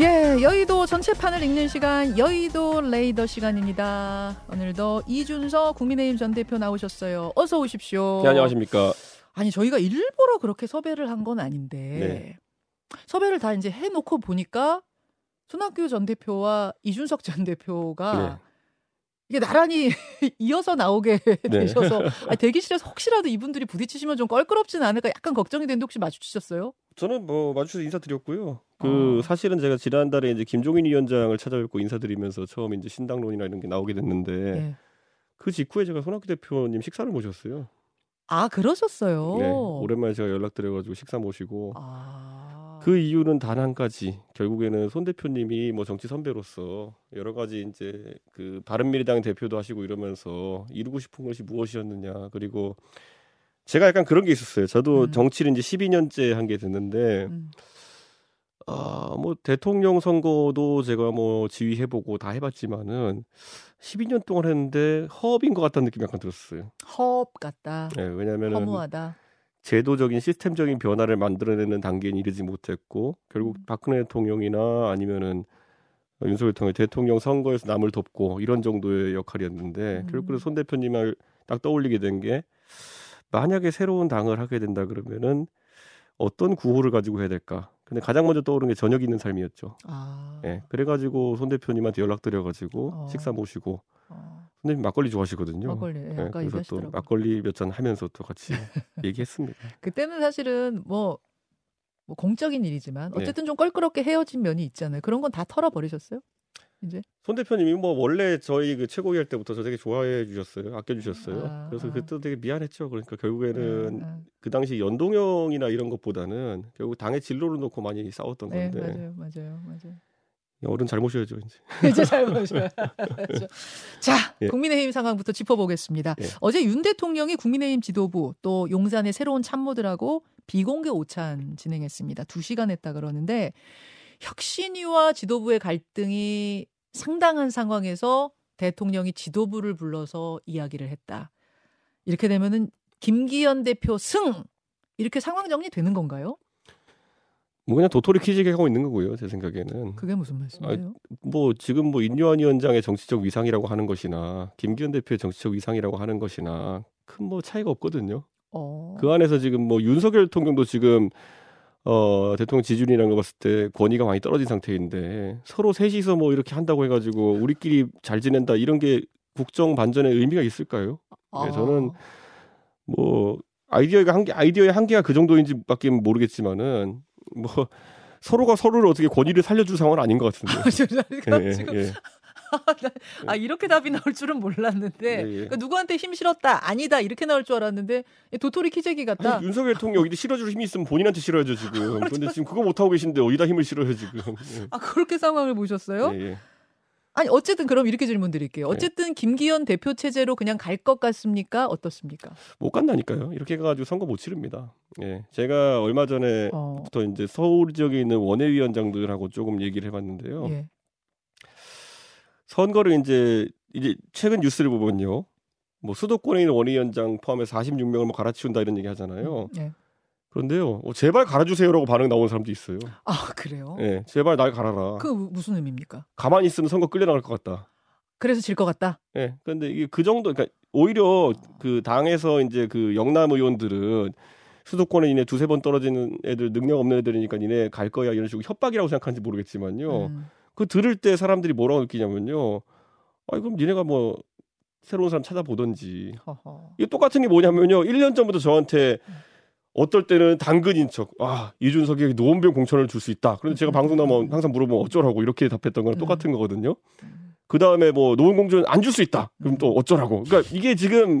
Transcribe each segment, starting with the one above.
예, 여의도 전체판을 읽는 시간, 여의도 레이더 시간입니다. 오늘도 이준석 국민의힘 전 대표 나오셨어요. 어서 오십시오. 네, 안녕하십니까. 아니, 저희가 일부러 그렇게 섭외를 한 건 아닌데, 네. 섭외를 다 이제 해놓고 보니까 손학규 전 대표와 이준석 전 대표가 네. 이게 나란히 이어서 나오게 네. 되셔서 아니, 대기실에서 혹시라도 이분들이 부딪히시면 좀 껄끄럽지는 않을까 약간 걱정이 되는데 혹시 마주치셨어요? 저는 뭐 마주쳐서 인사드렸고요. 그 어. 사실은 제가 지난달에 이제 김종인 위원장을 찾아뵙고 인사드리면서 처음 이제 신당론이나 이런 게 나오게 됐는데 네. 그 직후에 제가 손학규 대표님 식사를 모셨어요. 아, 그러셨어요. 네. 오랜만에 제가 연락드려가지고 식사 모시고 아. 그 이유는 단 한 가지. 결국에는 손 대표님이 뭐 정치 선배로서 여러 가지 이제 그 바른미래당 대표도 하시고 이러면서 이루고 싶은 것이 무엇이었느냐. 그리고 제가 약간 그런 게 있었어요. 저도 음. 정치를 이제 12년째 한 게 됐는데 음. 아, 뭐 대통령 선거도 제가 뭐 지휘해보고 다 해봤지만은 12년 동안 했는데 허업인 것 같다는 느낌이 약간 들었어요. 허업 같다. 네, 왜냐하면은 허무하다. 제도적인 시스템적인 변화를 만들어내는 단계에 이르지 못했고 결국 음. 박근혜 대통령이나 아니면은 윤석열 대통령 대통령 선거에서 남을 돕고 이런 정도의 역할이었는데 음. 결국 그래서 손 대표님을 딱 떠올리게 된 게 만약에 새로운 당을 하게 된다 그러면은 어떤 구호를 가지고 해야 될까? 근데 가장 먼저 떠오르는 게 저녁 있는 삶이었죠. 아. 예, 그래가지고 손 대표님한테 연락드려가지고 어. 식사 모시고 어. 손대님 막걸리 좋아하시거든요. 막걸리. 예, 예, 그래서 또. 막걸리 몇 잔 하면서 또 같이 얘기했습니다. 그때는 사실은 뭐, 뭐 공적인 일이지만 네. 어쨌든 좀 껄끄럽게 헤어진 면이 있잖아요. 그런 건 다 털어버리셨어요? 이제? 손 대표님이 뭐 원래 저희 그 최고위 할 때부터 저 되게 좋아해 주셨어요. 아껴 주셨어요. 아, 그래서 아. 그때 되게 미안했죠. 그러니까 결국에는 음, 음. 그 당시 연동형이나 이런 것보다는 결국 당의 진로를 놓고 많이 싸웠던 네, 건데 맞아요, 맞아요, 맞아요. 어른 잘 모셔야죠 이제. 이제 잘 보셔요. 자, 예. 국민의힘 상황부터 짚어보겠습니다. 예. 어제 윤 대통령이 국민의힘 지도부 또 용산의 새로운 참모들하고 비공개 오찬 진행했습니다. 두 시간 했다 그러는데 혁신위와 지도부의 갈등이 상당한 상황에서 대통령이 지도부를 불러서 이야기를 했다. 이렇게 되면은 김기현 대표 승 이렇게 상황 정리 되는 건가요? 뭐 그냥 도토리 키지게 하고 있는 거고요. 제 생각에는. 그게 무슨 말씀이에요? 뭐 지금 뭐 인류한 위원장의 정치적 위상이라고 하는 것이나 김기현 대표의 정치적 위상이라고 하는 것이나 큰 뭐 차이가 없거든요. 어. 그 안에서 지금 뭐 윤석열 대통령도 지금 어 대통령 지지율이라는 거 봤을 때 권위가 많이 떨어진 상태인데 서로 셋이서 뭐 이렇게 한다고 해가지고 우리끼리 잘 지낸다 이런 게 국정 반전의 의미가 있을까요? 네, 저는 뭐 아이디어가 한계 아이디어의 한계가 그 정도인지밖에 모르겠지만은 뭐 서로가 서로를 어떻게 권위를 살려줄 상황은 아닌 것 같은데. 그러니까 예, 지금 예. 아 이렇게 답이 나올 줄은 몰랐는데 예, 예. 그러니까 누구한테 힘 실었다 아니다 이렇게 나올 줄 알았는데 도토리 키재기 같다. 아니, 윤석열 대통령 여기 실어줄 힘이 있으면 본인한테 실어야죠 지금. 근데 지금 그거 못 하고 계신데 어디다 힘을 실어요 지금. 아 그렇게 상황을 보셨어요? 예, 예. 아니 어쨌든 그럼 이렇게 질문 드릴게요. 어쨌든 김기현 대표 체제로 그냥 갈 것 같습니까? 어떻습니까? 못 간다니까요. 이렇게 해가지고 선거 못 치릅니다. 예, 제가 얼마 전에부터 어, 이제 서울 지역에 있는 원외위원장들하고 조금 얘기를 해봤는데요. 예. 선거를 이제 이제 최근 뉴스를 보면요. 뭐 수도권에 있는 원외위원장 포함해서 46명을 뭐 갈아치운다 이런 얘기 하잖아요. 예. 그런데요, 어, 제발 갈아주세요라고 반응 나오는 사람도 있어요. 아 그래요? 예, 제발 날 갈아라. 그 무슨 의미입니까? 가만히 있으면 선거 끌려나갈 것 같다. 그래서 질 것 같다. 예, 근데 이게 그 정도, 그러니까 오히려 그 당에서 이제 그 영남 의원들은 수도권에 이내 두세 번 떨어지는 애들 능력 없는 애들이니까 니네 갈 거야 이런 식으로 협박이라고 생각하는지 모르겠지만요. 음. 그 들을 때 사람들이 뭐라고 느끼냐면요. 아, 그럼 니네가 뭐 새로운 사람 찾아보던지. 허허. 이게 똑같은 게 뭐냐면요. 1년 전부터 저한테 어떨 때는 당근인 척, 아, 이준석이 노원병 공천을 줄 수 있다. 그런데 제가 방송 나오면 항상 물어보면 어쩌라고 이렇게 답했던 거랑 똑같은 거거든요. 그 다음에 뭐 노원 공천 안 줄 수 있다. 그럼 또 어쩌라고. 그러니까 이게 지금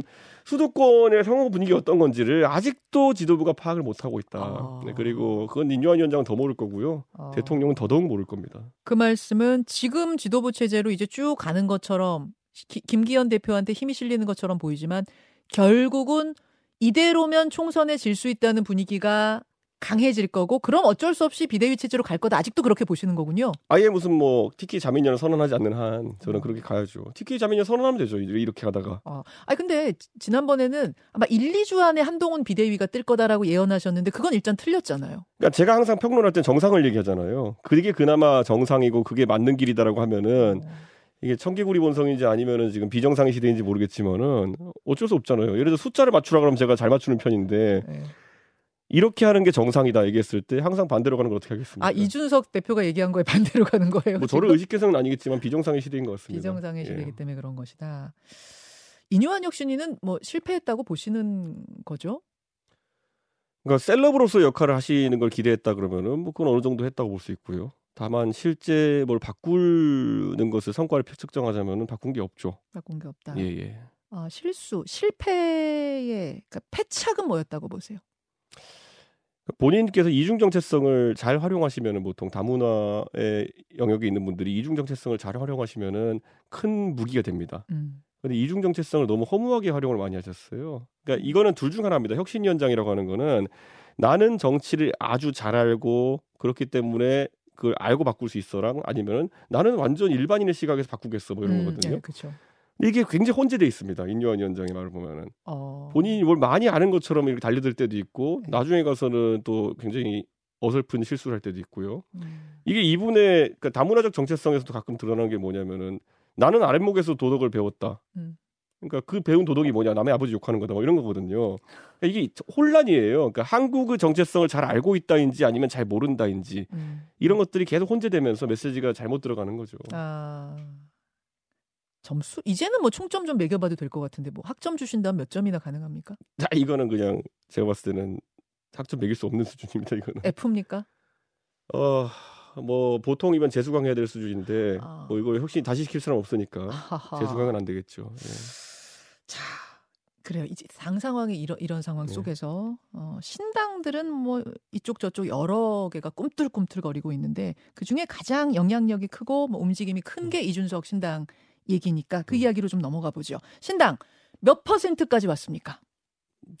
수도권의 상호 분위기 어떤 건지를 아직도 지도부가 파악을 못 하고 있다. 아. 네, 그리고 그건 인유한 위원장은 더 모를 거고요. 어. 대통령은 더더욱 모를 겁니다. 그 말씀은 지금 지도부 체제로 이제 쭉 가는 것처럼 기- 김기현 대표한테 힘이 실리는 것처럼 보이지만 결국은 이대로면 총선에 질 수 있다는 분위기가 강해질 거고 그럼 어쩔 수 없이 비대위 체제로 갈 거다. 아직도 그렇게 보시는 거군요. 아예 무슨 뭐 TK 자민련을 선언하지 않는 한 저는 그렇게 가야죠. TK 자민련 선언하면 되죠. 이렇게 가다가. 어. 아 근데 지난번에는 아마 1, 2주 안에 한동훈 비대위가 뜰 거다라고 예언하셨는데 그건 일단 틀렸잖아요. 그러니까 제가 항상 평론할 땐 정상을 얘기하잖아요. 그게 그나마 정상이고 그게 맞는 길이다라고 하면은 어. 이게 청개구리 본성인지 아니면은 지금 비정상의 시대인지 모르겠지만은 어쩔 수 없잖아요. 예를 들어 숫자를 맞추라 그러면 제가 잘 맞추는 편인데 네. 이렇게 하는 게 정상이다 얘기했을 때 항상 반대로 가는 걸 어떻게 하겠습니까? 아 이준석 대표가 얘기한 거에 반대로 가는 거예요. 뭐 저를 의식해서는 아니겠지만 비정상의 시대인 것 같습니다. 비정상의 시대이기 예. 때문에 그런 것이다. 이뇨한 혁신이는 뭐 실패했다고 보시는 거죠? 그러니까 셀럽으로서 역할을 하시는 걸 기대했다 그러면은 뭐 그건 어느 정도 했다고 볼 수 있고요. 다만 실제 뭘 바꾸는 것을 성과를 측정하자면은 바꾼 게 없죠. 바꾼 게 없다. 예 예. 아 실수 실패의 그러니까 패착은 뭐였다고 보세요? 본인께서 이중 정체성을 잘 활용하시면은 보통 다문화의 영역에 있는 분들이 이중 정체성을 잘 활용하시면은 큰 무기가 됩니다. 음. 근데 이중 정체성을 너무 허무하게 활용을 많이 하셨어요. 그러니까 음. 이거는 둘 중 하나입니다. 혁신 위원장이라고 하는 거는 나는 정치를 아주 잘 알고 그렇기 때문에 그걸 알고 바꿀 수 있어랑 아니면은 나는 완전 일반인의 시각에서 바꾸겠어 뭐 이런 음, 거거든요. 네, 그렇죠. 이게 굉장히 혼재돼 있습니다. 인요한 위원장의 말을 보면은 어... 본인이 뭘 많이 아는 것처럼 이렇게 달려들 때도 있고 네. 나중에 가서는 또 굉장히 어설픈 실수를 할 때도 있고요. 음... 이게 이분의 그러니까 다문화적 정체성에서도 가끔 드러나는 게 뭐냐면은 나는 아랫목에서 도덕을 배웠다. 음. 그러니까 그 배운 도덕이 뭐냐 남의 아버지 욕하는 거다 뭐 이런 거거든요. 그러니까 이게 혼란이에요. 그러니까 한국의 정체성을 잘 알고 있다인지 아니면 잘 모른다인지 음. 이런 것들이 계속 혼재되면서 메시지가 잘못 들어가는 거죠. 아... 점수 이제는 뭐 총점 좀 매겨봐도 될 것 같은데 뭐 학점 주신다면 몇 점이나 가능합니까? 자 이거는 그냥 제가 봤을 때는 학점 매길 수 없는 수준입니다. 이거는 F입니까? 어. 뭐 보통이면 재수강 해야 될 수준인데 아. 뭐 이거 혁신 다시 시킬 사람 없으니까 재수강은 안 되겠죠. 예. 자 그래요. 이제 상상황이 이런 이런 상황 네. 속에서 어, 신당들은 뭐 이쪽 저쪽 여러 개가 꿈틀꿈틀거리고 있는데 그 중에 가장 영향력이 크고 뭐 움직임이 큰게 음. 이준석 신당 얘기니까 그 음. 이야기로 좀 넘어가 보죠. 신당 몇 퍼센트까지 왔습니까?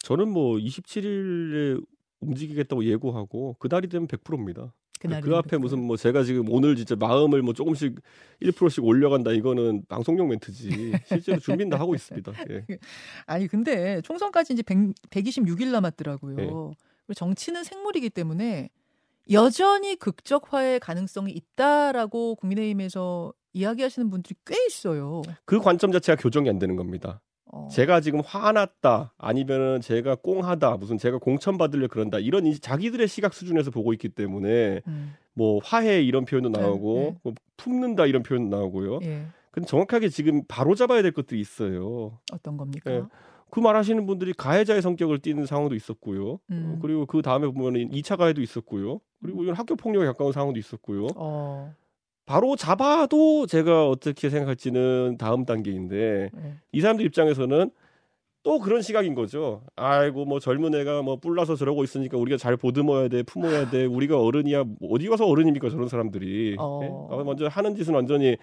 저는 뭐 27일에 움직이겠다고 예고하고 그날이 되면 100%입니다. 그 앞에 100%. 무슨 뭐 제가 지금 오늘 진짜 마음을 뭐 조금씩 1%씩 올려간다 이거는 방송용 멘트지 실제로 준비는 다 하고 있습니다. 예. 아니 근데 총선까지 이제 100, 126일 남았더라고요. 예. 정치는 생물이기 때문에 여전히 극적화의 가능성이 있다라고 국민의힘에서 이야기하시는 분들이 꽤 있어요. 그 관점 자체가 교정이 안 되는 겁니다. 어. 제가 지금 화났다 아니면은 제가 꽁하다 무슨 제가 공천 받으려 그런다 이런 자기들의 시각 수준에서 보고 있기 때문에 음. 뭐 화해 이런 표현도 네, 나오고 네, 네. 뭐 품는다 이런 표현도 나오고요. 예. 근데 정확하게 지금 바로 잡아야 될 것들이 있어요. 어떤 겁니까? 예. 그 말하시는 분들이 가해자의 성격을 띠는 상황도 있었고요. 음. 그리고 그 다음에 보면은 2차 가해도 있었고요. 그리고 이건 학교 폭력에 가까운 상황도 있었고요. 어. 바로 잡아도 제가 어떻게 생각할지는 다음 단계인데 네. 이 사람들 입장에서는 또 그런 시각인 거죠. 아이고 뭐 젊은 애가 뭐 뿔나서 저러고 있으니까 우리가 잘 보듬어야 돼, 품어야 돼. 우리가 어른이야. 어디 가서 어른입니까 저런 사람들이. 어. 네? 먼저 하는 짓은 완전히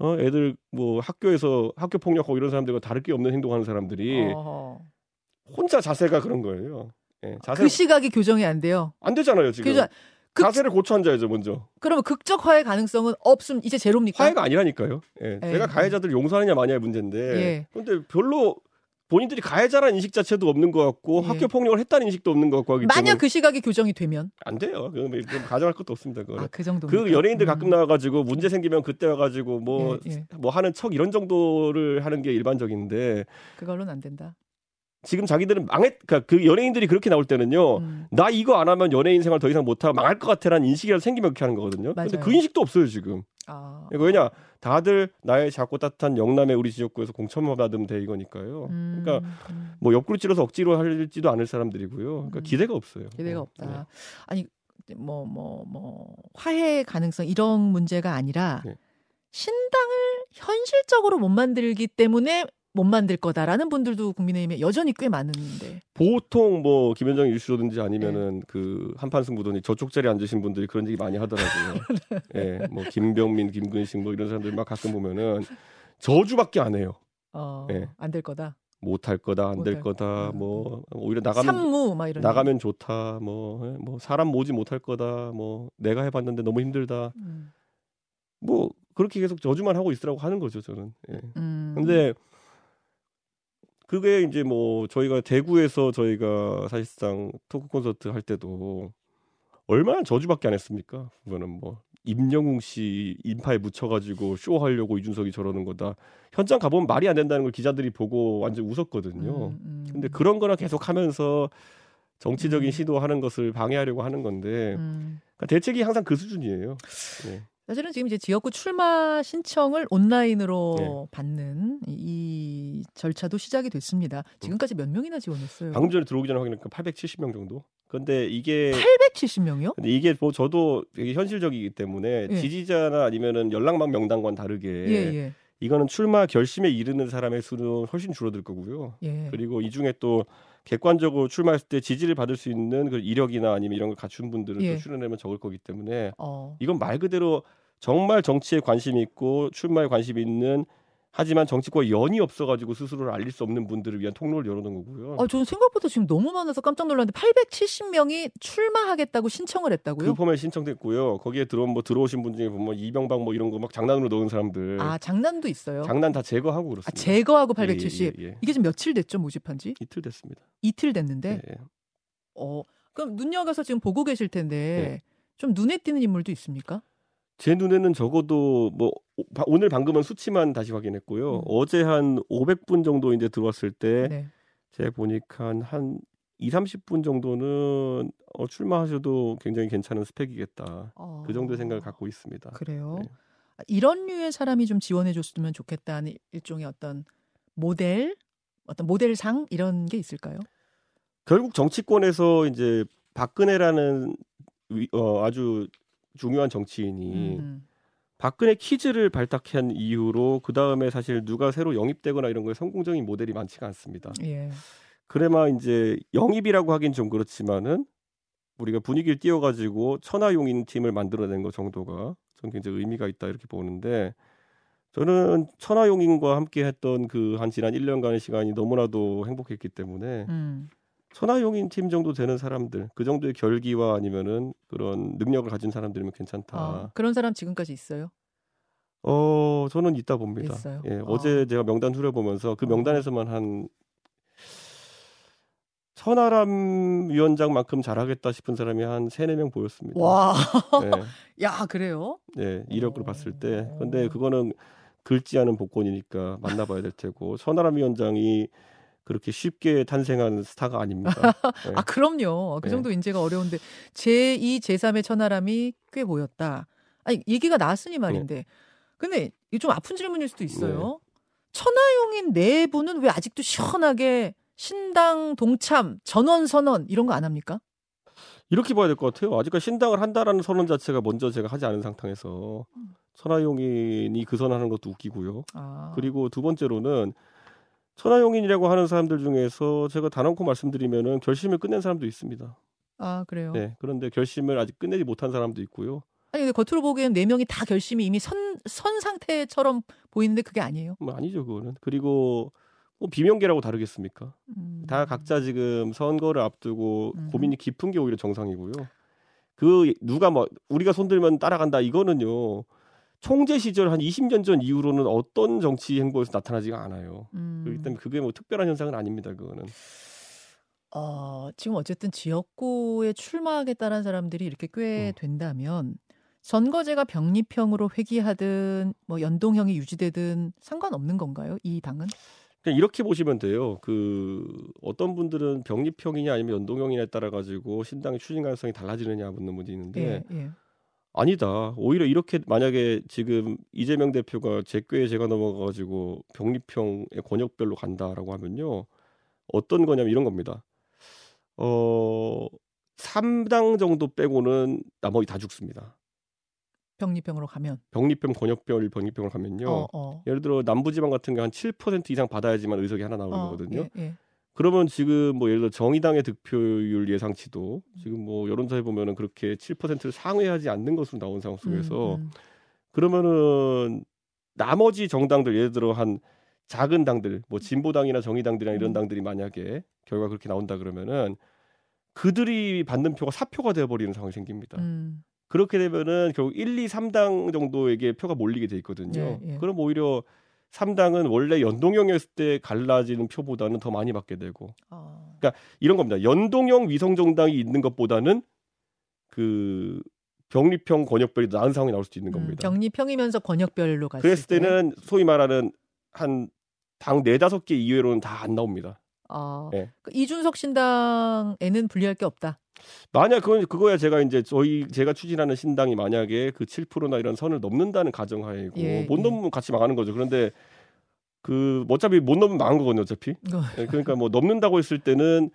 어 애들 뭐 학교에서 학교 폭력하고 이런 사람들과 다를 게 없는 행동하는 사람들이 어. 혼자 자세가 그런 거예요. 네, 자세 그 시각이 교정이 안 돼요. 안 되잖아요 지금. 교정... 극... 자세를 고쳐 앉아야죠 먼저. 그러면 극적 화해 가능성은 없음 이제 제로입니까? 화해가 아니라니까요. 예. 제가 가해자들 용서하느냐 마냐의 문제인데. 예. 그런데 별로 본인들이 가해자라는 인식 자체도 없는 것 같고 예. 학교 폭력을 했다는 인식도 없는 것 같고 하기 만약 그 시각이 교정이 되면 안 돼요. 그럼 가져갈 것도 없습니다. 그거. 아, 그 정도. 그 연예인들 가끔 음. 나와가지고 문제 생기면 그때 와가지고 뭐뭐 예, 예. 뭐 하는 척 이런 정도를 하는 게 일반적인데 그걸로는 안 된다. 지금 자기들은 망했, 그러니까 그 연예인들이 그렇게 나올 때는요, 음. 나 이거 안 하면 연예인 생활 더 이상 못하고 망할 것 같아라는 인식이라도 생기면 그렇게 하는 거거든요. 맞아요. 근데 그 인식도 없어요, 지금. 아. 그러니까 왜냐, 다들 나의 작고 따뜻한 영남의 우리 지역구에서 공천만 받으면 돼 이거니까요. 음. 그러니까 뭐 옆구리 찔러서 억지로 할지도 않을 사람들이고요. 그러니까 음. 기대가 없어요. 기대가 네. 없다. 네. 아니, 뭐, 뭐, 뭐, 화해 가능성 이런 문제가 아니라 네. 신당을 현실적으로 못 만들기 때문에 못 만들 거다라는 분들도 국민의힘에 여전히 꽤 많은데. 보통 뭐 김현정 이슈라든지 아니면은 네. 그 한판 승부더니 저쪽 자리에 앉으신 분들이 그런 얘기 많이 하더라고요. 예, 네. 뭐 김병민, 김근식 뭐 이런 사람들 막 가끔 보면은 저주밖에 안 해요. 어, 네. 안될 거다. 못 할 거다 안될 못할 거다 거. 뭐 오히려 나가면 산무 막 이런. 나가면 좋다 뭐, 예, 뭐 사람 모지 못할 거다 뭐 내가 해봤는데 너무 힘들다 음. 뭐 그렇게 계속 저주만 하고 있으라고 하는 거죠 저는 예. 음. 근데 그게 이제 뭐 저희가 대구에서 저희가 사실상 토크 콘서트 할 때도 얼마나 저주밖에 안 했습니까? 그거는 뭐 임영웅 씨 인파에 묻혀가지고 쇼 하려고 이준석이 저러는 거다. 현장 가보면 말이 안 된다는 걸 기자들이 보고 완전 웃었거든요. 음, 음. 근데 그런 거나 계속 하면서 정치적인 음. 시도하는 것을 방해하려고 하는 건데 음. 그러니까 대책이 항상 그 수준이에요. 네. 사실은 지금 이제 지역구 출마 신청을 온라인으로 네. 받는 이- 이 절차도 시작이 됐습니다. 지금까지 몇 명이나 지원했어요? 방금 전에 들어오기 전에 확인하니까 870명 정도. 근데 이게 870명이요? 근데 이게 뭐 저도 되게 현실적이기 때문에 예. 지지자나 아니면은 연락망 명단과는 다르게 예, 예. 이거는 출마 결심에 이르는 사람의 수는 훨씬 줄어들 거고요. 예. 그리고 이 중에 또 객관적으로 출마했을 때 지지를 받을 수 있는 그 이력이나 아니면 이런 걸 갖춘 분들은 예. 또 출연하면 적을 거기 때문에 어. 이건 말 그대로 정말 정치에 관심이 있고 출마에 관심이 있는 하지만 정치과 연이 없어가지고 스스로를 알릴 수 없는 분들을 위한 통로를 열어놓은 거고요. 아, 저는 생각보다 지금 너무 많아서 깜짝 놀랐는데 870명이 출마하겠다고 신청을 했다고요? 그 포맷 신청됐고요. 거기에 들어온 뭐 들어오신 분 중에 보면 이명박 뭐 이런 거 막 장난으로 넣은 사람들 아, 장난도 있어요. 장난 다 제거하고 아, 그렇습니다. 제거하고 예, 예, 870. 예, 예. 이게 지금 며칠 됐죠, 모집한 지? 이틀 됐습니다. 이틀 됐는데. 예, 예. 어. 그럼 눈여겨서 지금 보고 계실 텐데 네. 좀 눈에 띄는 인물도 있습니까? 제 눈에는 적어도 뭐 오- 오늘 방금은 수치만 다시 확인했고요. 음. 어제 한 500분 정도 이제 들어왔을 때 네. 제가 보니까 한, 한 2, 30분 정도는 어, 출마하셔도 굉장히 괜찮은 스펙이겠다. 어. 그 정도의 생각을 갖고 있습니다. 그래요. 네. 아, 이런 류의 사람이 좀 지원해 줬으면 좋겠다는 일종의 어떤 모델, 어떤 모델상 이런 게 있을까요? 결국 정치권에서 이제 박근혜라는 위- 어, 아주 중요한 정치인이 음. 박근혜 퀴즈를 발탁한 이후로 그 다음에 사실 누가 새로 영입되거나 이런 거에 성공적인 모델이 많지가 않습니다. 예. 그래마 이제 영입이라고 하긴 좀 그렇지만은 우리가 분위기를 띄워가지고 천하용인 팀을 만들어낸 것 정도가 전 굉장히 의미가 있다 이렇게 보는데 저는 천하용인과 함께 했던 그 한 지난 1년간의 시간이 너무나도 행복했기 때문에 음. 천하용인 팀 정도 되는 사람들 그 정도의 결기와 아니면은 그런 능력을 가진 사람들이면 괜찮다. 아, 그런 사람 지금까지 있어요? 어 저는 있다 봅니다. 있어요? 예, 어. 어제 제가 명단 후려보면서 그 어. 명단에서만 한 천하람 위원장만큼 잘하겠다 싶은 사람이 한 세네 명 보였습니다. 와, 예, 야 그래요? 예, 이력으로 어. 봤을 때. 근데 그거는 긁지 않은 복권이니까 만나봐야 될 테고 천하람 위원장이 그렇게 쉽게 탄생한 스타가 아닙니다. 예. 아 그럼요. 그 네. 정도 인재가 어려운데 제2, 제3의 천하람이 꽤 보였다. 아니 얘기가 나왔으니 말인데. 근데 이게 좀 아픈 질문일 수도 있어요. 천하용인 내부는 왜 아직도 시원하게 신당 동참, 전원 선언 이런 거 안 합니까? 이렇게 봐야 될 것 같아요. 아직까지 신당을 한다라는 선언 자체가 먼저 제가 하지 않은 상태에서 음. 천하용인이 그 선언하는 것도 웃기고요. 아. 그리고 두 번째로는 천하용인이라고 하는 사람들 중에서 제가 단언코 말씀드리면은 결심을 끝낸 사람도 있습니다. 아 그래요. 네. 그런데 결심을 아직 끝내지 못한 사람도 있고요. 아니 근데 겉으로 보기엔 네 명이 다 결심이 이미 선, 선 상태처럼 보이는데 그게 아니에요. 뭐 아니죠, 그거는. 그리고 뭐 비명계라고 다르겠습니까? 음. 다 각자 지금 선거를 앞두고 음. 고민이 깊은 게 오히려 정상이고요. 그 누가 뭐 우리가 손들면 따라간다 이거는요. 총재 시절 한 20년 전 이후로는 어떤 정치 행보에서 나타나지가 않아요. 음. 그렇기 때문에 그게 뭐 특별한 현상은 아닙니다. 그거는. 어, 지금 어쨌든 지역구에 출마하겠다는 사람들이 이렇게 꽤 음. 된다면 선거제가 병립형으로 회귀하든 뭐 연동형이 유지되든 상관없는 건가요? 이 당은? 그냥 이렇게 보시면 돼요. 그 어떤 분들은 병립형이냐 아니면 연동형이냐에 따라 가지고 신당의 추진 가능성이 달라지느냐 묻는 분이 있는데 예, 예. 아니다. 오히려 이렇게 만약에 지금 이재명 대표가 제 꾀에 제가 넘어가 가지고 병립형의 권역별로 간다라고 하면요. 어떤 거냐면 이런 겁니다. 어 3당 정도 빼고는 나머지 다 죽습니다. 병립형으로 가면. 병립형 권역별 병립형을 가면요. 어, 어. 예를 들어 남부지방 같은 게한7% 이상 받아야지만 의석이 하나 나오는 어, 거거든요. 예, 예. 그러면 지금 뭐 예를 들어 정의당의 득표율 예상치도 지금 뭐 여론조사에 보면은 그렇게 7%를 상회하지 않는 것으로 나온 상황 속에서 음, 음. 그러면은 나머지 정당들 예를 들어 한 작은 당들, 뭐 진보당이나 정의당들이나 이런 음. 당들이 만약에 결과 그렇게 나온다 그러면은 그들이 받는 표가 사표가 되어버리는 상황이 생깁니다. 음. 그렇게 되면은 결국 1, 2, 3당 정도에게 표가 몰리게 돼 있거든요. 예, 예. 그럼 오히려 3당은 원래 연동형이었을 때 갈라지는 표보다는 더 많이 받게 되고 아. 이런 겁니다. 연동형 위성 정당이 있는 것보다는 그 병립형 권역별이 나은 상황이 나올 수도 있는 음, 겁니다. 병리평이면서 권역별로 갔을 그랬을 때. 때는 소위 말하는 한 당 네다섯 개 이외로는 다 안 나옵니다. 아, 예. 그 이준석 신당에는 불리할 게 없다. 만약 그건 그거야 제가 이제 저희 제가 추진하는 신당이 만약에 그 7%나 이런 선을 넘는다는 가정하에고 예, 못 예. 넘으면 같이 망하는 거죠. 그런데 그 어차피 못 넘으면 망한 거거든요. 어차피. 이거 예, 그러니까 뭐 넘는다고 했을 때는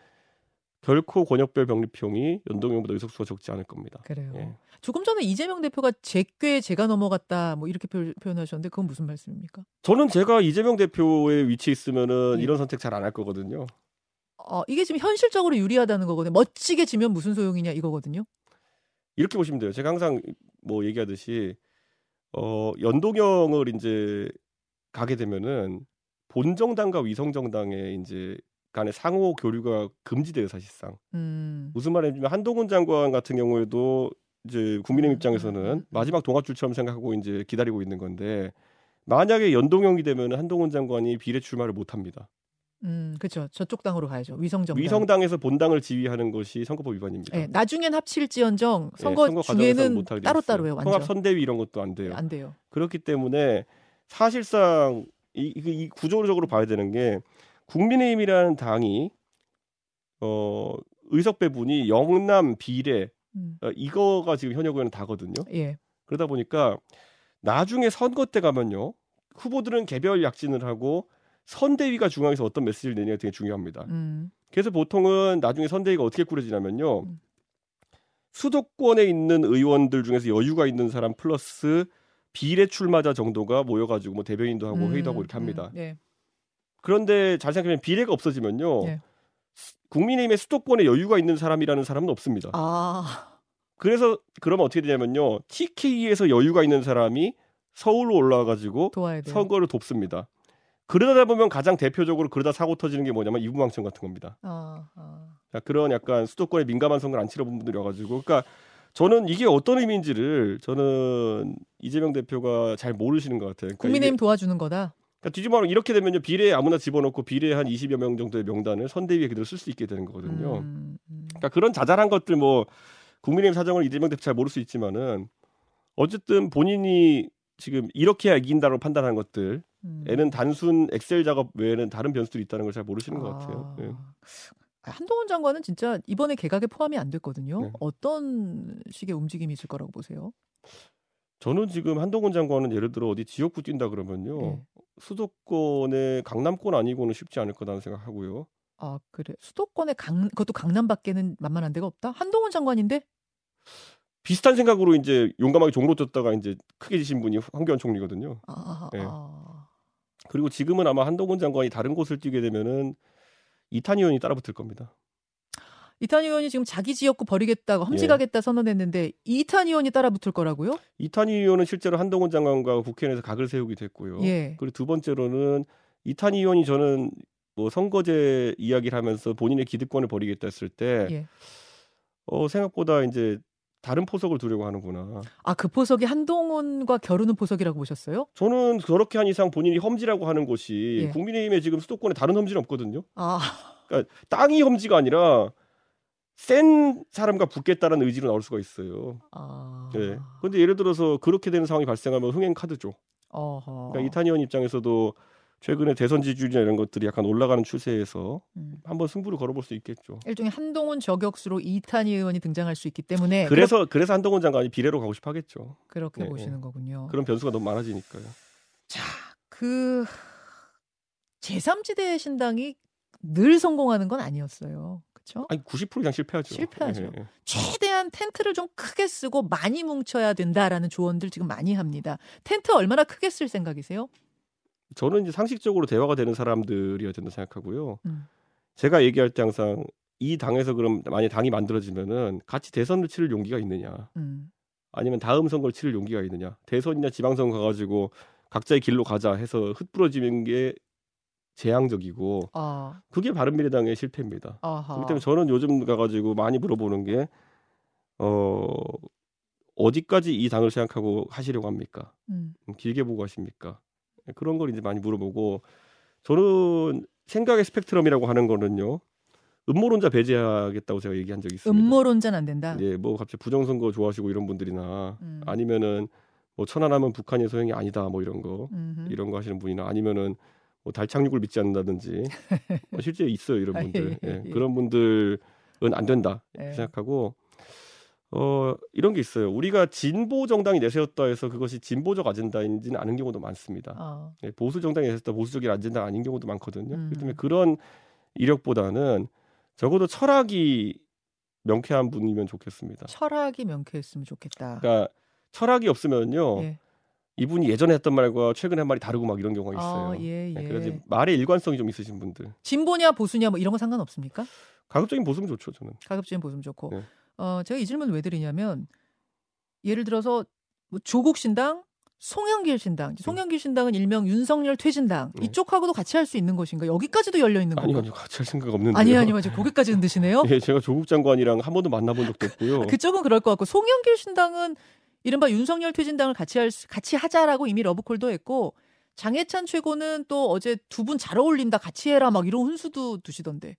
결코 권역별 병립형이 연동형보다 의석수가 적지 않을 겁니다. 그래요. 예. 조금 전에 이재명 대표가 제꽤 제가 넘어갔다 뭐 이렇게 표, 현하셨는데 그건 무슨 말씀입니까? 저는 제가 이재명 대표의 위치에 있으면은 예. 이런 선택 잘 안 할 거거든요. 어, 이게 지금 현실적으로 유리하다는 거거든요. 멋지게 지면 무슨 소용이냐 이거거든요. 이렇게 보시면 돼요. 제가 항상 뭐 얘기하듯이 어 연동형을 이제 가게 되면은 본 정당과 위성 정당의 이제 간의 상호 교류가 금지돼요 사실상. 음. 무슨 말이냐면 한동훈 장관 같은 경우에도 이제 국민의힘 음, 입장에서는 음, 음. 마지막 동아줄처럼 생각하고 이제 기다리고 있는 건데 만약에 연동형이 되면 한동훈 장관이 비례 출마를 못 합니다. 음, 그렇죠. 저쪽 당으로 가야죠. 위성정당. 위성당에서 본당을 지휘하는 것이 선거법 위반입니다. 예, 나중엔 합칠지언정 예, 선거, 과정에서는 중에는 못하게 돼 따로. 따로요. 통합 선대위 이런 것도 안 돼요. 안 돼요. 그렇기 때문에 사실상 이, 이, 이 구조적으로 봐야 되는 게 국민의힘이라는 당이 어 의석 배분이 영남 비례 음. 어, 이거가 지금 현역 의원은 다거든요. 예. 그러다 보니까 나중에 선거 때 가면요 후보들은 개별 약진을 하고 선대위가 중앙에서 어떤 메시지를 내냐가 되게 중요합니다. 음. 그래서 보통은 나중에 선대위가 어떻게 꾸려지냐면요 음. 수도권에 있는 의원들 중에서 여유가 있는 사람 플러스 비례 출마자 정도가 모여가지고 뭐 대변인도 하고 회의도 하고 이렇게 합니다. 음, 예. 그런데 잘 생각하면 비례가 없어지면요. 네. 수- 국민의힘의 수도권에 여유가 있는 사람이라는 사람은 없습니다. 아. 그래서 그러면 어떻게 되냐면요. TK에서 여유가 있는 사람이 서울로 올라와가지고. 선거를 돕습니다. 그러다 보면 가장 대표적으로 그러다 사고 터지는 게 뭐냐면 이부망청 같은 겁니다. 아, 아. 자, 그런 약간 수도권에 민감한 선거를 안 치러본 분들이 와가지고, 그러니까 저는 이게 어떤 의미인지를 저는 이재명 대표가 잘 모르시는 것 같아요. 그러니까 국민의힘 도와주는 거다. 그러니까 뒤집어 말하면 이렇게 되면요 비례에 아무나 집어넣고 비례 한 20여 명 정도의 명단을 선대위에 그대로 쓸 수 있게 되는 거거든요. 음, 음. 그러니까 그런 자잘한 것들 뭐 국민의힘 사정을 이재명 대표 잘 모를 수 있지만은 어쨌든 본인이 지금 이렇게 이긴다고 판단하는 것들 음. 애는 단순 엑셀 작업 외에는 다른 변수들이 있다는 걸 잘 모르시는 것 같아요. 아. 예. 한동훈 장관은 진짜 이번에 개각에 포함이 안 됐거든요. 네. 어떤 식의 움직임이 있을 거라고 보세요? 저는 지금 한동훈 장관은 예를 들어 어디 지역구 뛴다 그러면요 네. 수도권의 강남권 아니고는 쉽지 않을 거라는 생각하고요. 아 그래 수도권의 강 그것도 강남 밖에는 만만한 데가 없다. 한동훈 장관인데 비슷한 생각으로 이제 용감하게 종로 떴다가 이제 크게 지신 분이 황교안 총리거든요. 아, 네. 아. 그리고 지금은 아마 한동훈 장관이 다른 곳을 뛰게 되면은 이탄 의원이 따라붙을 겁니다. 이탄 의원이 지금 자기 지역구 버리겠다고 험지가겠다 선언했는데 이탄 의원이 따라붙을 거라고요? 이탄 의원은 실제로 한동훈 장관과 국회의원에서 각을 세우게 됐고요. 예. 그리고 두 번째로는 이탄 의원이 저는 뭐 선거제 이야기를 하면서 본인의 기득권을 버리겠다 했을 때 예. 어, 생각보다 이제 다른 포석을 두려고 하는구나. 아 그 포석이 한동훈과 겨루는 포석이라고 보셨어요? 저는 그렇게 한 이상 본인이 험지라고 하는 곳이 예. 국민의힘에 지금 수도권에 다른 험지는 없거든요. 아 그러니까 땅이 험지가 아니라 센 사람과 붙겠다는 의지로 나올 수가 있어요. 아. 네. 근데 예를 들어서 그렇게 되는 상황이 발생하면 흥행 카드죠. 어허. 그러니까 이탄 의원 입장에서도 최근에 대선 지지율이나 이런 것들이 약간 올라가는 추세에서 음. 한번 승부를 걸어볼 수 있겠죠. 일종의 한동훈 저격수로 이탄 의원이 등장할 수 있기 때문에 그래서 그래서 한동훈 장관이 비례로 가고 싶어 하겠죠. 그렇, 게 네, 보시는 거군요. 그런 변수가 너무 많아지니까요. 자, 그 제3지대 신당이 늘 성공하는 건 아니었어요. 그렇죠? 아니 90% 이상 실패하죠. 실패하죠. 예, 예. 최대한 텐트를 좀 크게 쓰고 많이 뭉쳐야 된다라는 조언들 지금 많이 합니다. 텐트 얼마나 크게 쓸 생각이세요? 저는 이제 상식적으로 대화가 되는 사람들이어야 된다 생각하고요. 음. 제가 얘기할 때 항상 이 당에서 그럼 만약 당이 만들어지면은 같이 대선을 치를 용기가 있느냐, 음. 아니면 다음 선거를 치를 용기가 있느냐, 대선이나 지방선거 가가지고 각자의 길로 가자 해서 흩뿌러지는 게 재앙적이고 아, 그게 바른미래당의 실패입니다. 아하. 그렇기 때문에 저는 요즘 가가지고 많이 물어보는 게 어, 어디까지 이 당을 생각하고 하시려고 합니까? 음, 음, 길게 보고 하십니까? 예, 그런 걸 이제 많이 물어보고 저는 생각의 스펙트럼이라고 하는 거는요. 음모론자 배제하겠다고 제가 얘기한 적이 있습니다. 음모론자는 안 된다. 예, 뭐 갑자기 부정선거 좋아하시고 이런 분들이나 음. 아니면은 뭐 천안하면 북한이 소행이 아니다 뭐 이런 거 음흠. 이런 거 하시는 분이나 아니면은 뭐 달 착륙을 믿지 않는다든지 뭐 실제 있어요 이런 아, 분들 예, 예, 예. 그런 분들은 안 된다 예. 생각하고 어 이런 게 있어요 우리가 진보 정당이 내세웠다 해서 그것이 진보적 아젠다인지는 아는 경우도 많습니다 아, 예, 보수 정당이 내세웠다 보수적인 아젠다가 아닌 경우도 많거든요 음. 그렇기 때문에 그런 이력보다는 적어도 철학이 명쾌한 분이면 좋겠습니다 철학이 명쾌했으면 좋겠다. 그러니까 철학이 없으면요 예. 이분이 예전에 했던 말과 최근에 한 말이 다르고 막 이런 경우가 있어요. 아, 예, 예. 네, 그래서 말의 일관성이 좀 있으신 분들. 진보냐 보수냐 뭐 이런 거 상관없습니까? 가급적인 보수면 좋죠, 저는. 가급적인 보수면 좋고. 네. 어, 제가 이 질문 왜 드리냐면 예를 들어서 뭐 조국 신당, 송영길 신당. 송영길 신당은 일명 윤석열 퇴진당. 네. 이쪽하고도 같이 할 수 있는 것인가? 여기까지도 열려 있는 아니요, 건가? 아니요, 같이 할 생각 없는데요. 아니요, 아니요, 아니요. 고개까지 흔드시네요. 예, 제가 조국 장관이랑 한 번도 만나본 적도 없고요. 그쪽은 그럴 것 같고 송영길 신당은 이른바 윤석열 퇴진당을 같이 할 수- 같이 하자라고 이미 러브콜도 했고 장해찬 최고는 또 어제 두 분 잘 어울린다 같이 해라 막 이런 훈수도 두시던데.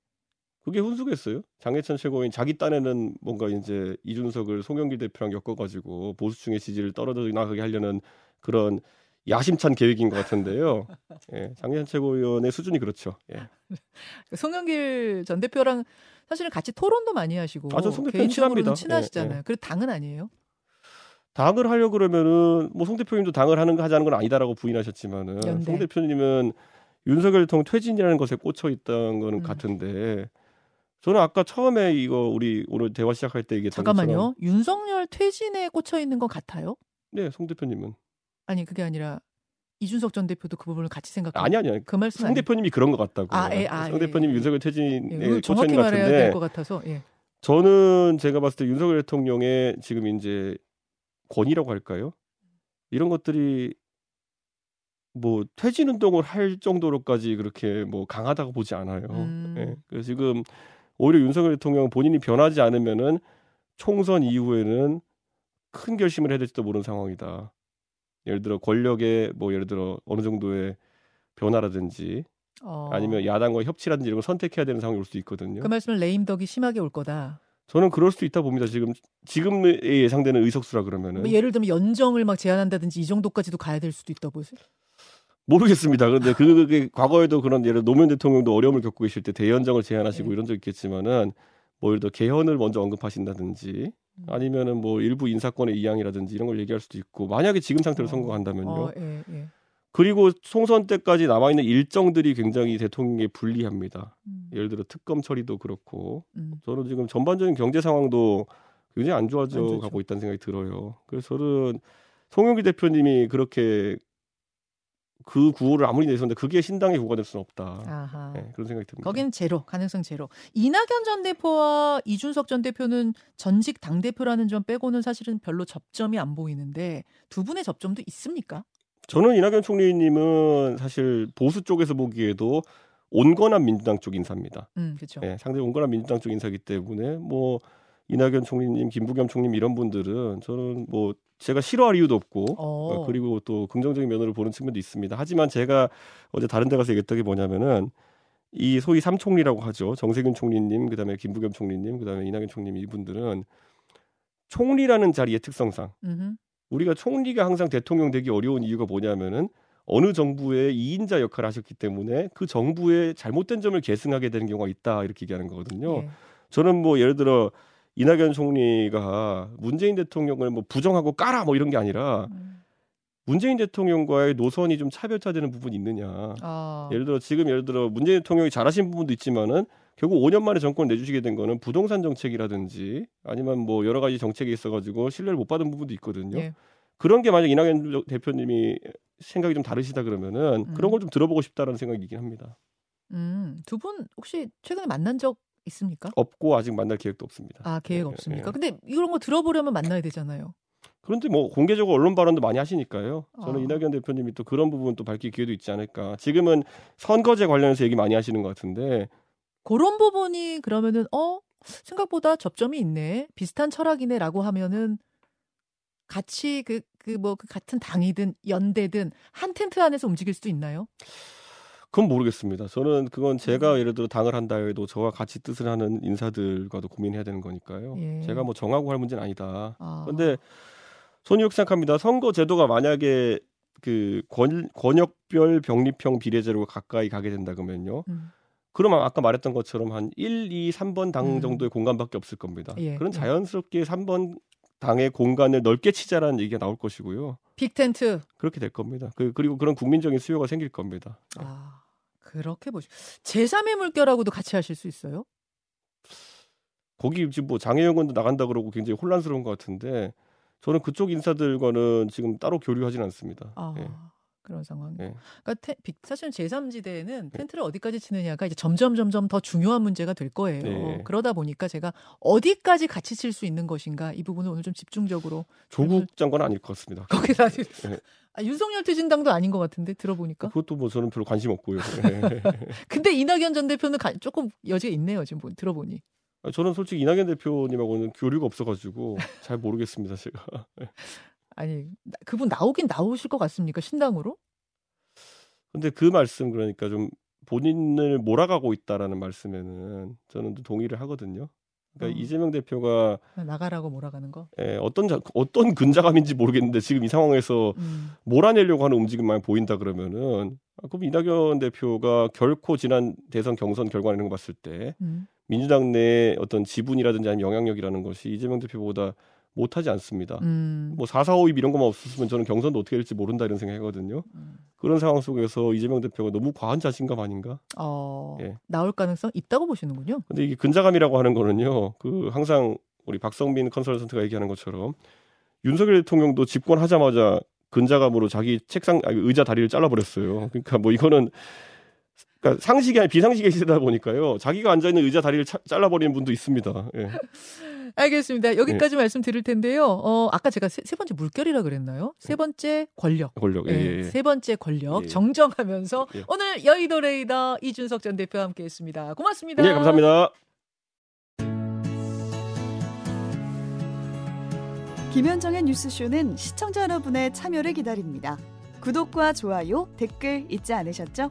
그게 훈수겠어요? 장해찬 최고인 자기 딴에는 뭔가 이제 이준석을 송영길 대표랑 엮어가지고 보수층의 지지를 떨어져 나가게 하려는 그런 야심찬 계획인 것 같은데요. 예, 장해찬 최고위원의 수준이 그렇죠. 예. 송영길 전 대표랑 사실은 같이 토론도 많이 하시고 아, 개인적으로는 친합니다. 친하시잖아요. 예, 그리고 당은 아니에요. 당을 하려 고 그러면은 뭐 송 대표님도 당을 하는 거 하자는 건 아니다라고 부인하셨지만은 연대. 송 대표님은 윤석열 통 퇴진이라는 것에 꽂혀 있다는 거는 음. 같은데 저는 아까 처음에 이거 우리 오늘 대화 시작할 때 얘기했던 잠깐만요. 윤석열 퇴진에 꽂혀 있는 건 같아요? 네, 송 대표님은 아니 그게 아니라 이준석 전 대표도 그 부분을 같이 생각해요. 아니 아니 아니. 그 말씀 송. 대표님이 그런 것 같다고. 아, 예, 아, 송 예, 대표님이 예. 윤석열 예, 퇴진에 이걸 꽂혀 정확히 있는 것 말해야 같은데 될것 같아서 예. 저는 제가 봤을 때 윤석열 대통령의 지금 이제 권위라고 할까요? 이런 것들이 뭐 퇴진 운동을 할 정도로까지 그렇게 뭐 강하다고 보지 않아요. 음. 예. 그래서 지금 오히려 윤석열 대통령 본인이 변하지 않으면은 총선 이후에는 큰 결심을 해야 될지도 모르는 상황이다. 예를 들어 권력의 뭐 예를 들어 어느 정도의 변화라든지 어, 아니면 야당과 협치라든지 이런 걸 선택해야 되는 상황이 올수 있거든요. 그 말씀은 레임덕이 심하게 올 거다. 저는 그럴 수도 있다 봅니다. 지금 지금에 예상되는 의석수라 그러면은 뭐 예를 들면 연정을 막 제안한다든지 이 정도까지도 가야 될 수도 있다 보세요. 모르겠습니다. 그런데 그게 과거에도 그런 예를 노무현 대통령도 어려움을 겪고 계실 때 대연정을 제안하시고 네. 이런 적 있겠지만은 뭐 예를 들어 개헌을 먼저 언급하신다든지 음. 아니면은 뭐 일부 인사권의 이양이라든지 이런 걸 얘기할 수도 있고 만약에 지금 상태로 어, 선거한다면요. 어, 예, 예. 그리고 총선 때까지 남아 있는 일정들이 굉장히 대통령에 불리합니다. 음, 예를 들어 특검 처리도 그렇고 음. 저는 지금 전반적인 경제 상황도 굉장히 안 좋아져 안. 가고 있다는 생각이 들어요. 그래서 저는 송영길 대표님이 그렇게 그 구호를 아무리 내셨는데 그게 신당의 구호가 될 수는 없다. 아하. 네, 그런 생각이 듭니다. 거기는 제로, 가능성 제로. 이낙연 전 대표와 이준석 전 대표는 전직 당 대표라는 점 빼고는 사실은 별로 접점이 안 보이는데 두 분의 접점도 있습니까? 저는 이낙연 총리님은 사실 보수 쪽에서 보기에도 온건한 민주당 쪽 인사입니다. 음, 그렇죠. 네, 상당히 온건한 민주당 쪽 인사기 때문에 뭐 이낙연 총리님, 김부겸 총리님 이런 분들은 저는 뭐 제가 싫어할 이유도 없고 어. 어, 그리고 또 긍정적인 면으로 보는 측면도 있습니다. 하지만 제가 어제 다른 데 가서 얘기했던 게 뭐냐면은 이 소위 삼총리라고 하죠. 정세균 총리님, 그다음에 김부겸 총리님, 그다음에 이낙연 총리님 이분들은 총리라는 자리의 특성상 음흠. 우리가 총리가 항상 대통령 되기 어려운 이유가 뭐냐면은 어느 정부의 이인자 역할을 하셨기 때문에 그 정부의 잘못된 점을 계승하게 되는 경우가 있다 이렇게 얘기하는 거거든요. 예. 저는 뭐 예를 들어 이낙연 총리가 문재인 대통령을 뭐 부정하고 까라 뭐 이런 게 아니라 음. 문재인 대통령과의 노선이 좀 차별화되는 부분이 있느냐. 아, 예를 들어 지금 예를 들어 문재인 대통령이 잘하신 부분도 있지만은 결국 5년 만에 정권 을 내주시게 된 거는 부동산 정책이라든지 아니면 뭐 여러 가지 정책이 있어가지고 신뢰를 못 받은 부분도 있거든요. 예. 그런 게 만약 이낙연 대표님이 생각이 좀 다르시다 그러면은 음. 그런 걸 좀 들어보고 싶다라는 생각이긴 합니다. 음, 두 분 혹시 최근에 만난 적 있습니까? 없고 아직 만날 계획도 없습니다. 아, 계획 예, 없습니까? 예. 근데 이런 거 들어보려면 만나야 되잖아요. 그런데 뭐 공개적으로 언론 발언도 많이 하시니까요. 저는 아. 이낙연 대표님이 또 그런 부분 또 밝힐 기회도 있지 않을까. 지금은 선거제 관련해서 얘기 많이 하시는 것 같은데 그런 부분이 그러면은 어 생각보다 접점이 있네 비슷한 철학이네라고 하면은 같이 그 그뭐 그 같은 당이든 연대든 한 텐트 안에서 움직일 수도 있나요? 그건 모르겠습니다. 저는 그건 음. 제가 예를 들어 당을 한다 해도 저와 같이 뜻을 하는 인사들과도 고민해야 되는 거니까요. 예. 제가 뭐 정하고 할 문제는 아니다. 아. 그런데 손이욱 생각합니다. 선거 제도가 만약에 그 권, 권역별 병립형 비례제로 가까이 가게 된다 그러면요. 음. 그러면 아까 말했던 것처럼 한 1, 2, 3번 당 음. 정도의 공간밖에 없을 겁니다. 예, 그런 예. 자연스럽게 3번 당의 공간을 넓게 치자라는 얘기가 나올 것이고요. 빅텐트. 그렇게 될 겁니다. 그, 그리고 그런 국민적인 수요가 생길 겁니다. 아 그렇게 보시. 제3의 물결하고도 같이 하실 수 있어요? 거기 지금 뭐 장혜영 의원도 나간다 그러고 굉장히 혼란스러운 것 같은데 저는 그쪽 인사들과는 지금 따로 교류하진 않습니다. 아 예. 그런 상황. 예. 그러니까 테, 빅- 사실은 제3지대에는 텐트를 어디까지 치느냐가 이제 점점 점점 더 중요한 문제가 될 거예요. 네. 그러다 보니까 제가 어디까지 같이 칠 수 있는 것인가 이 부분을 오늘 좀 집중적으로 조국 장관은 아닐 것 같습니다. 거기다 네. 아, 윤석열 퇴진당도 아닌 것 같은데 들어보니까. 그것도 뭐 저는 별로 관심 없고요. 예. 근데 이낙연 전 대표는 가- 조금 여지가 있네요 지금 보- 들어보니. 저는 솔직히 이낙연 대표님하고는 교류가 없어가지고 잘 모르겠습니다. 제가. 아니 나- 그분 나오긴 나오실 것 같습니까 신당으로? 근데 그 말씀 그러니까 좀 본인을 몰아가고 있다라는 말씀에는 저는 또 동의를 하거든요. 그러니까 어. 이재명 대표가 나가라고 몰아가는 거. 예, 어떤 자, 어떤 근자감인지 모르겠는데 지금 이 상황에서 음. 몰아내려고 하는 움직임만 보인다 그러면은 아, 그럼 이낙연 대표가 결코 지난 대선 경선 결과 이런 거 봤을 때 음. 민주당 내 어떤 지분이라든지 아니면 영향력이라는 것이 이재명 대표보다 못하지 않습니다. 음. 뭐 4, 4, 5, 2 이런 것만 없었으면 저는 경선도 어떻게 될지 모른다 이런 생각하거든요. 음. 그런 상황 속에서 이재명 대표가 너무 과한 자신감 아닌가? 어, 예. 나올 가능성 있다고 보시는군요. 근데 이게 근자감이라고 하는 거는요. 그 항상 우리 박성민 컨설턴트가 얘기하는 것처럼 윤석열 대통령도 집권하자마자 근자감으로 자기 책상 아니, 의자 다리를 잘라버렸어요. 그러니까 뭐 이거는 그러니까 상식이 아니 비상식의 시대다 보니까요. 자기가 앉아 있는 의자 다리를 차- 잘라버리는 분도 있습니다. 예. 알겠습니다. 여기까지 말씀 드릴 텐데요. 어, 아까 제가 세, 세 번째 물결이라 그랬나요? 세 번째 권력. 권력. 예, 예, 예, 예. 세 번째 권력 예. 정정하면서 예. 오늘 여의도 레이더 이준석 전 대표와 함께했습니다. 고맙습니다. 네, 감사합니다. 김현정의 뉴스쇼는 시청자 여러분의 참여를 기다립니다. 구독과 좋아요, 댓글 잊지 않으셨죠?